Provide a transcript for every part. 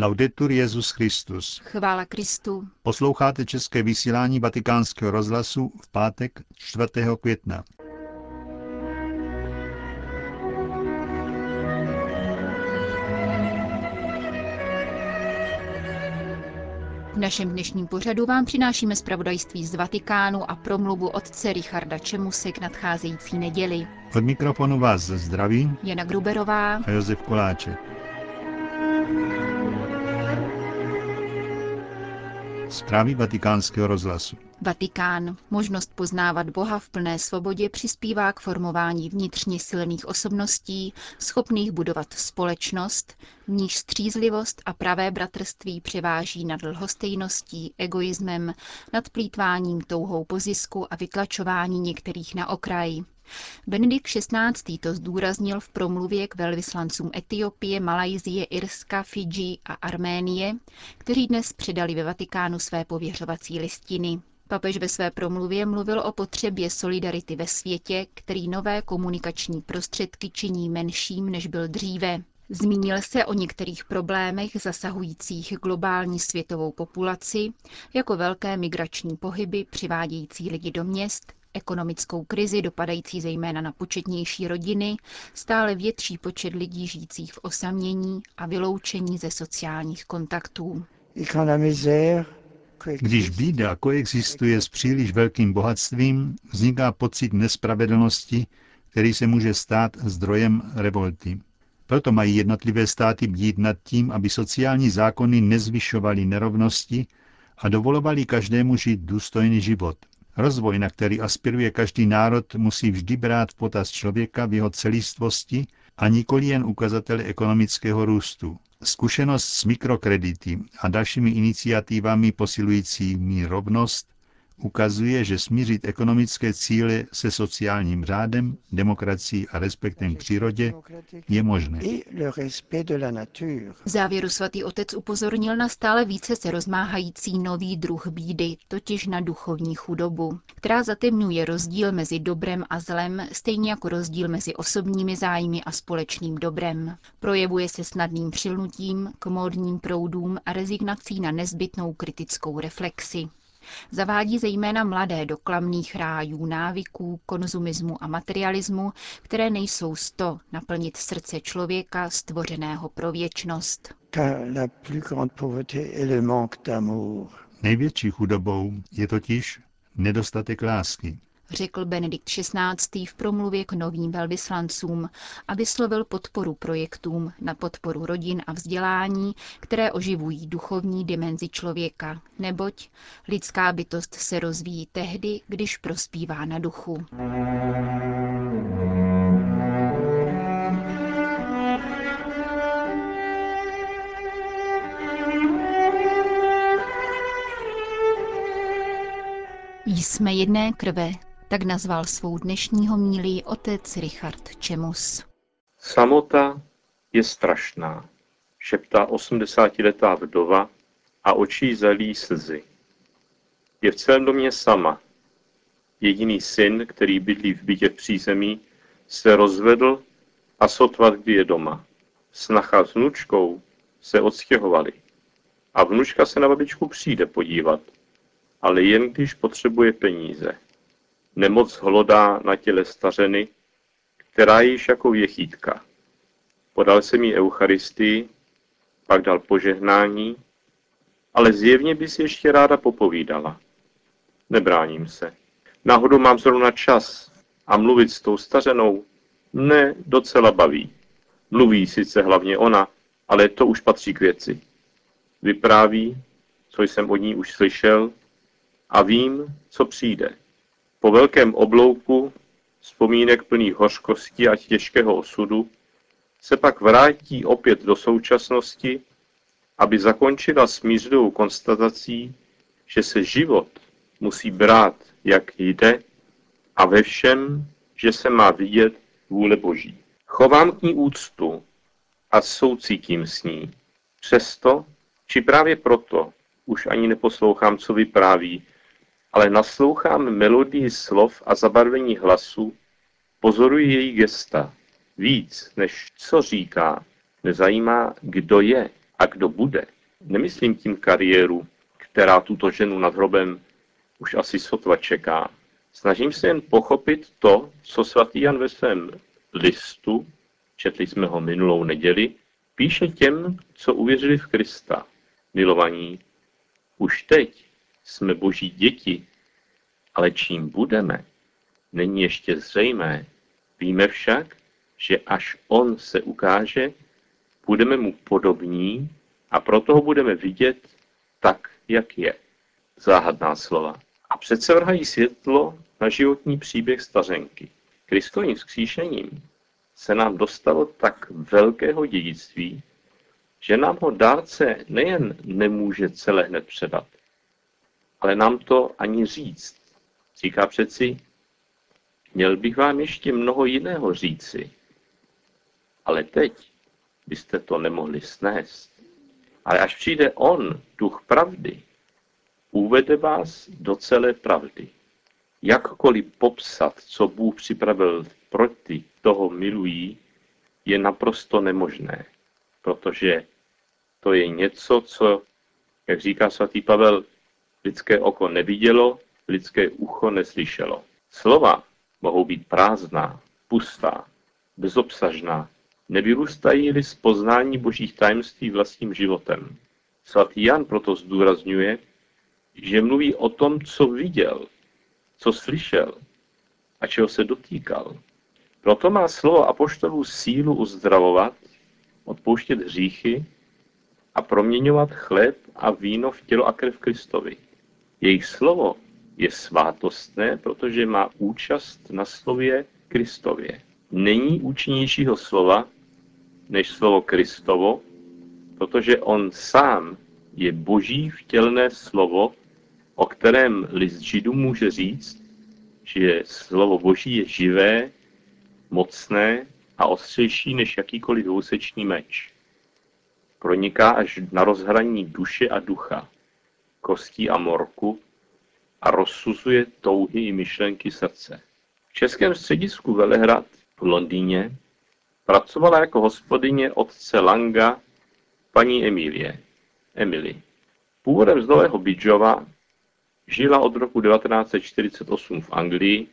Laudetur Jezus Christus. Chvála Kristu. Posloucháte české vysílání Vatikánského rozhlasu v pátek 4. května. V našem dnešním pořadu vám přinášíme zpravodajství z Vatikánu a promluvu otce Richarda Čemuse k nadcházející neděli. Od mikrofonu vás zdraví Jana Gruberová a Josef Koláček. Zprávy vatikánského rozhlasu. Vatikán. Možnost poznávat Boha v plné svobodě přispívá k formování vnitřně silných osobností, schopných budovat společnost, v níž střízlivost a pravé bratrství převáží nad lhostejností, egoismem, nad plítváním touhou po zisku a vytlačování některých na okraj. Benedikt XVI. to zdůraznil v promluvě k velvyslancům Etiopie, Malajzie, Irska, Fidži a Arménie, kteří dnes předali ve Vatikánu své pověřovací listiny. Papež ve své promluvě mluvil o potřebě solidarity ve světě, který nové komunikační prostředky činí menším, než byl dříve. Zmínil se o některých problémech zasahujících globální světovou populaci, jako velké migrační pohyby přivádějící lidi do měst, ekonomickou krizi dopadající zejména na početnější rodiny, stále větší počet lidí žijících v osamění a vyloučení ze sociálních kontaktů. Když bída koexistuje s příliš velkým bohatstvím, vzniká pocit nespravedlnosti, který se může stát zdrojem revolty. Proto mají jednotlivé státy bdít nad tím, aby sociální zákony nezvyšovaly nerovnosti a dovolovali každému žít důstojný život. Rozvoj, na který aspiruje každý národ, musí vždy brát v potaz člověka v jeho celistvosti a nikoli jen ukazatele ekonomického růstu. Zkušenost s mikrokredity a dalšími iniciativami posilujícími rovnost ukazuje, že smířit ekonomické cíle se sociálním řádem, demokracií a respektem k přírodě je možné. V závěru svatý otec upozornil na stále více se rozmáhající nový druh bídy, totiž na duchovní chudobu, která zatemňuje rozdíl mezi dobrem a zlem, stejně jako rozdíl mezi osobními zájmy a společným dobrem. Projevuje se snadným přilnutím k módním proudům a rezignací na nezbytnou kritickou reflexi. Zavádí zejména mladé do klamných rájů návyků, konzumismu a materialismu, které nejsou sto naplnit srdce člověka stvořeného pro věčnost. Největší chudobou je totiž nedostatek lásky řekl Benedikt XVI. v promluvě k novým velvyslancům a vyslovil podporu projektům na podporu rodin a vzdělání, které oživují duchovní dimenzi člověka, neboť lidská bytost se rozvíjí tehdy, když prospívá na duchu. Jsme jedné krve, tak nazval svou dnešní homílí otec Richard Čemus. Samota je strašná, šeptá osmdesátiletá vdova a očí zalí slzy. Je v celém domě sama. Jediný syn, který bydlí v bytě v přízemí, se rozvedl a sotva kdy je doma. Snacha s vnučkou se odstěhovali. A vnučka se na babičku přijde podívat, ale jen když potřebuje peníze. Nemoc hlodá na těle stařeny, která je již jako věchýtka. Podal se mi Eucharistii, pak dal požehnání, ale zjevně by si ještě ráda popovídala. Nebráním se. Náhodou mám zrovna čas a mluvit s tou stařenou ne docela baví. Mluví sice hlavně ona, ale to už patří k věci. Vypráví, co jsem od ní už slyšel a vím, co přijde. Po velkém oblouku vzpomínek plných hořkosti a těžkého osudu se pak vrátí opět do současnosti, aby zakončila smířlivou konstatací, že se život musí brát, jak jde, a ve všem, že se má vidět vůle Boží. Chovám k ní úctu a soucítím s ní. Přesto, či právě proto, už ani neposlouchám, co vypráví, ale naslouchám melodii slov a zabarvení hlasu, pozoruji její gesta. Víc, než co říká, nezajímá, kdo je A kdo bude? Nemyslím tím kariéru, která tuto ženu nad hrobem už asi sotva čeká. Snažím se jen pochopit to, co svatý Jan ve svém listu, četli jsme ho minulou neděli, píše těm, co uvěřili v Krista. Milovaní, už teď jsme boží děti, ale čím budeme, není ještě zřejmé. Víme však, že až on se ukáže, budeme mu podobní a proto ho budeme vidět tak, jak je. Záhadná slova. A přece vrhají světlo na životní příběh stařenky. Kristovým vzkříšením se nám dostalo tak velkého dědictví, že nám ho dárce nejen nemůže celé hned předat, ale nám to ani říct. Říká přeci, měl bych vám ještě mnoho jiného říci, ale teď byste to nemohli snést. Ale až přijde on, duch pravdy, uvede vás do celé pravdy. Jakkoliv popsat, co Bůh připravil proti toho milují, je naprosto nemožné, protože to je něco, co, jak říká svatý Pavel, lidské oko nevidělo, lidské ucho neslyšelo. Slova mohou být prázdná, pustá, bezobsažná, nevyrůstají-li z poznání božích tajemství vlastním životem. Svatý Jan proto zdůrazňuje, že mluví o tom, co viděl, co slyšel a čeho se dotýkal. Proto má slovo apoštolů sílu uzdravovat, odpouštět hříchy a proměňovat chléb a víno v tělo a krev Kristovi. Jejich slovo je svátostné, protože má účast na slově Kristově. Není účinnějšího slova než slovo Kristovo, protože on sám je boží vtělné slovo, o kterém list Židů může říct, že slovo boží je živé, mocné a ostřejší než jakýkoliv dvousečný meč. Proniká až na rozhraní duše a ducha, kostí a morku a rozsuzuje touhy i myšlenky srdce. V Českém středisku Velehrad v Londýně pracovala jako hospodyně otce Langa paní Emilie. Emily. Původem z Nového Bidžova žila od roku 1948 v Anglii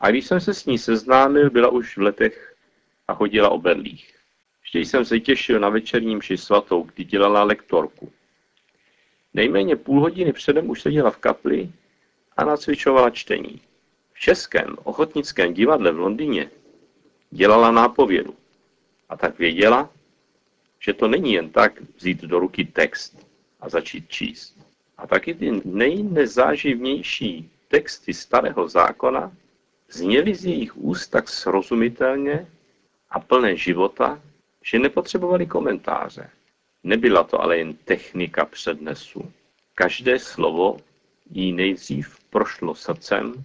a když jsem se s ní seznámil, byla už v letech a chodila o berlích. Vždy jsem se těšil na večerní mši svatou, kdy dělala lektorku. Nejméně půl hodiny předem už seděla v kapli a nacvičovala čtení. V Českém ochotnickém divadle v Londýně dělala nápovědu a tak věděla, že to není jen tak vzít do ruky text a začít číst. A taky ty nejnezáživnější texty starého zákona zněly z jejich úst tak srozumitelně a plné života, že nepotřebovali komentáře. Nebyla to ale jen technika přednesu. Každé slovo jí nejdřív prošlo srdcem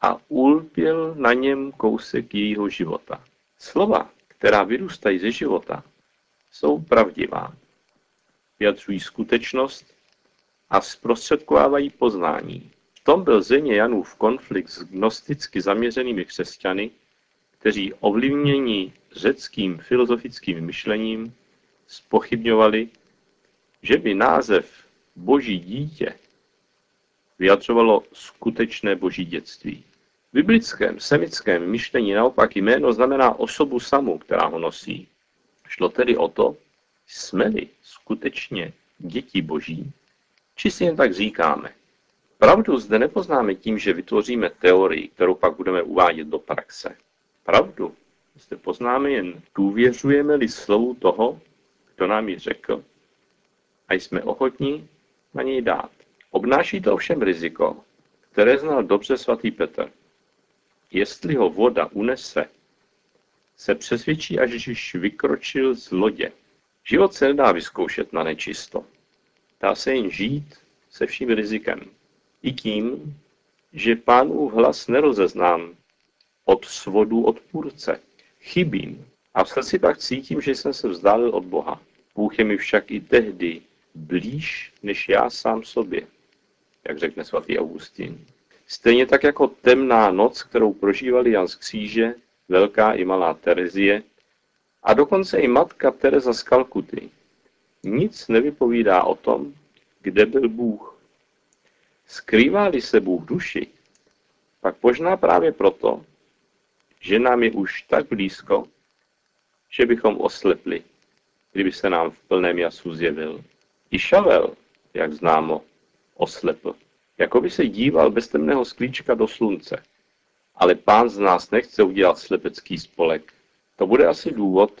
a ulpěl na něm kousek jejího života. Slova, která vyrůstají ze života, jsou pravdivá. Vyjadřují skutečnost a zprostředkovávají poznání. V tom byl země Janův konflikt s gnosticky zaměřenými křesťany, kteří ovlivnění řeckým filozofickým myšlením spochybňovali, že by název Boží dítě vyjadřovalo skutečné boží dětství. V biblickém, semickém myšlení naopak jméno znamená osobu samu, která ho nosí. Šlo tedy o to, jsme-li skutečně děti boží, či si jen tak říkáme. Pravdu zde nepoznáme tím, že vytvoříme teorii, kterou pak budeme uvádět do praxe. Pravdu zde poznáme jen důvěřujeme-li slovu toho, kdo nám ji řekl a jsme ochotní na něj dát. Obnáší to ovšem riziko, které znal dobře svatý Petr. Jestli ho voda unese, se přesvědčí, až když vykročil z lodě. Život se nedá vyzkoušet na nečisto. Dá se jen žít se vším rizikem. I tím, že pánův hlas nerozeznám od svodu odpůrce. Chybím a v srdci pak cítím, že jsem se vzdálil od Boha. Bůh je mi však i tehdy blíž, než já sám sobě, jak řekne svatý Augustín. Stejně tak jako temná noc, kterou prožívali Jan z Kříže, velká i malá Terezie, a dokonce i matka Teresa z Kalkuty, nic nevypovídá o tom, kde byl Bůh. Skrývá-li se Bůh duši, pak možná právě proto, že nám je už tak blízko, že bychom oslepli, kdyby se nám v plném jasu zjevil. I Šavel, jak známo, oslepl. Jako by se díval bez temného sklíčka do slunce. Ale pán z nás nechce udělat slepecký spolek. To bude asi důvod,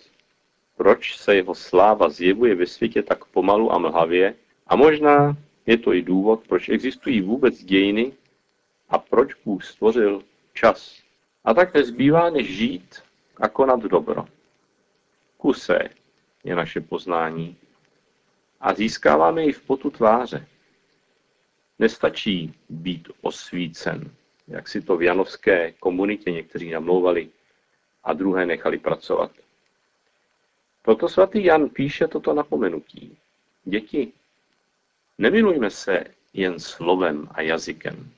proč se jeho sláva zjevuje ve světě tak pomalu a mlhavě a možná je to i důvod, proč existují vůbec dějiny a proč Bůh stvořil čas. A tak nezbývá, než žít a konat dobro. Kuse je naše poznání a získáváme ji v potu tváře. Nestačí být osvícen, jak si to v janovské komunitě někteří namlouvali a druhé nechali pracovat. Proto svatý Jan píše toto napomenutí. Děti, nemilujme se jen slovem a jazykem,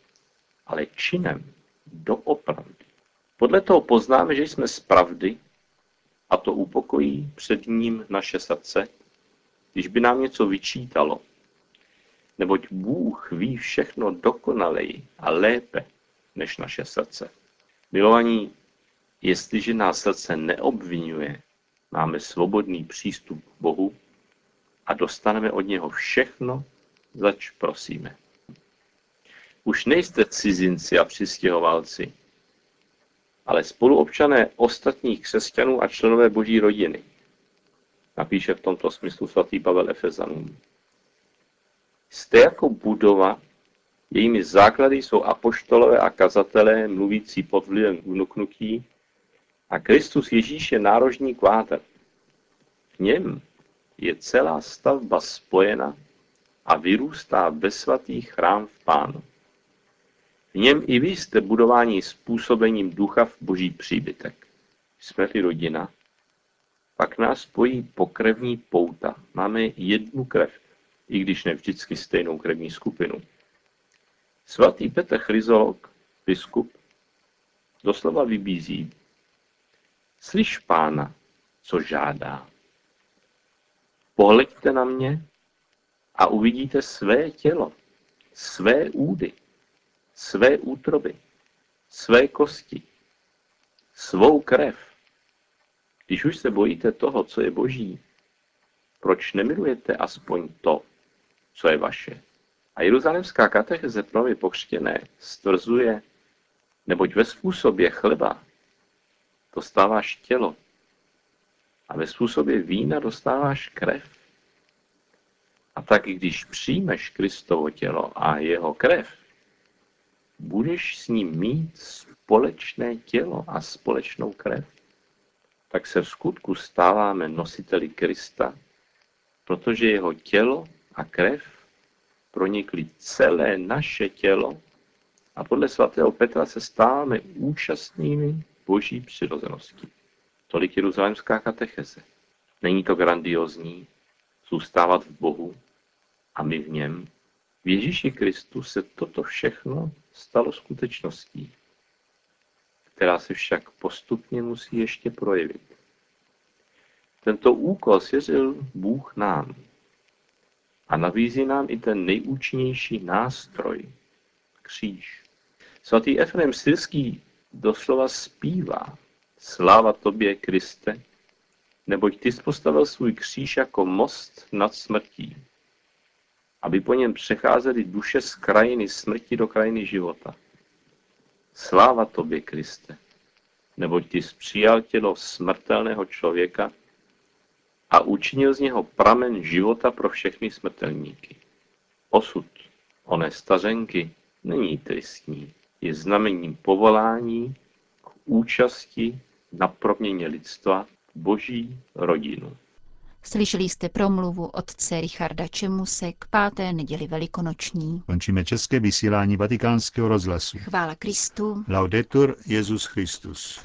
ale činem doopravdy. Podle toho poznáme, že jsme z pravdy a to upokojí před ním naše srdce, když by nám něco vyčítalo. Neboť Bůh ví všechno dokonaleji a lépe než naše srdce. Milovaní, jestliže nás srdce neobvinuje, máme svobodný přístup k Bohu a dostaneme od něho všechno, zač prosíme. Už nejste cizinci a přistěhovalci, ale spoluobčané ostatních křesťanů a členové boží rodiny. Napíše v tomto smyslu svatý Pavel Efezanům. Jste jako budova, jejími základy jsou apoštolové a kazatelé, mluvící pod vlivem vnuknutí, a Kristus Ježíš je nárožní kvádr. V něm je celá stavba spojena a vyrůstá ve svatý chrám v Pánu. V něm i vy jste budování způsobením ducha v boží příbytek. Jsme-li rodina, pak nás spojí pokrevní pouta. Máme jednu krev, i když ne vždycky stejnou krevní skupinu. Svatý Petr Chryzolog, biskup, doslova vybízí. Slyš pána, co žádá. Pohleďte na mě a uvidíte své tělo, své údy, své útroby, své kosti, svou krev. Když už se bojíte toho, co je boží, proč nemilujete aspoň to, co je vaše? A jeruzalemská katecheze pro nově pokřtěné stvrzuje, neboť ve způsobě chleba dostáváš tělo a ve způsobě vína dostáváš krev. A tak, když přijmeš Kristovo tělo a jeho krev, budeš s ním mít společné tělo a společnou krev, tak se v skutku stáváme nositeli Krista, protože jeho tělo a krev pronikly celé naše tělo a podle svatého Petra se stáváme účastnými boží přirozenosti. Tolik jeruzalemská katecheze. Není to grandiozní zůstávat v Bohu a my v něm? V Ježíši Kristu se toto všechno stalo skutečností, která se však postupně musí ještě projevit. Tento úkol svěřil Bůh nám a nabízí nám i ten nejúčinnější nástroj, kříž. Svatý Efrem Syrský doslova zpívá Sláva tobě, Kriste, neboť ty postavil svůj kříž jako most nad smrtí aby po něm přecházely duše z krajiny smrti do krajiny života. Sláva tobě, Kriste, neboť ty přijal tělo smrtelného člověka a učinil z něho pramen života pro všechny smrtelníky. Osud oné stařenky není tristní, je znamením povolání k účasti na proměně lidstva v boží rodinu. Slyšeli jste promluvu otce Richarda Čemuse k páté neděli velikonoční. Končíme české vysílání vatikánského rozhlasu. Chvála Kristu. Laudetur Jezus Christus.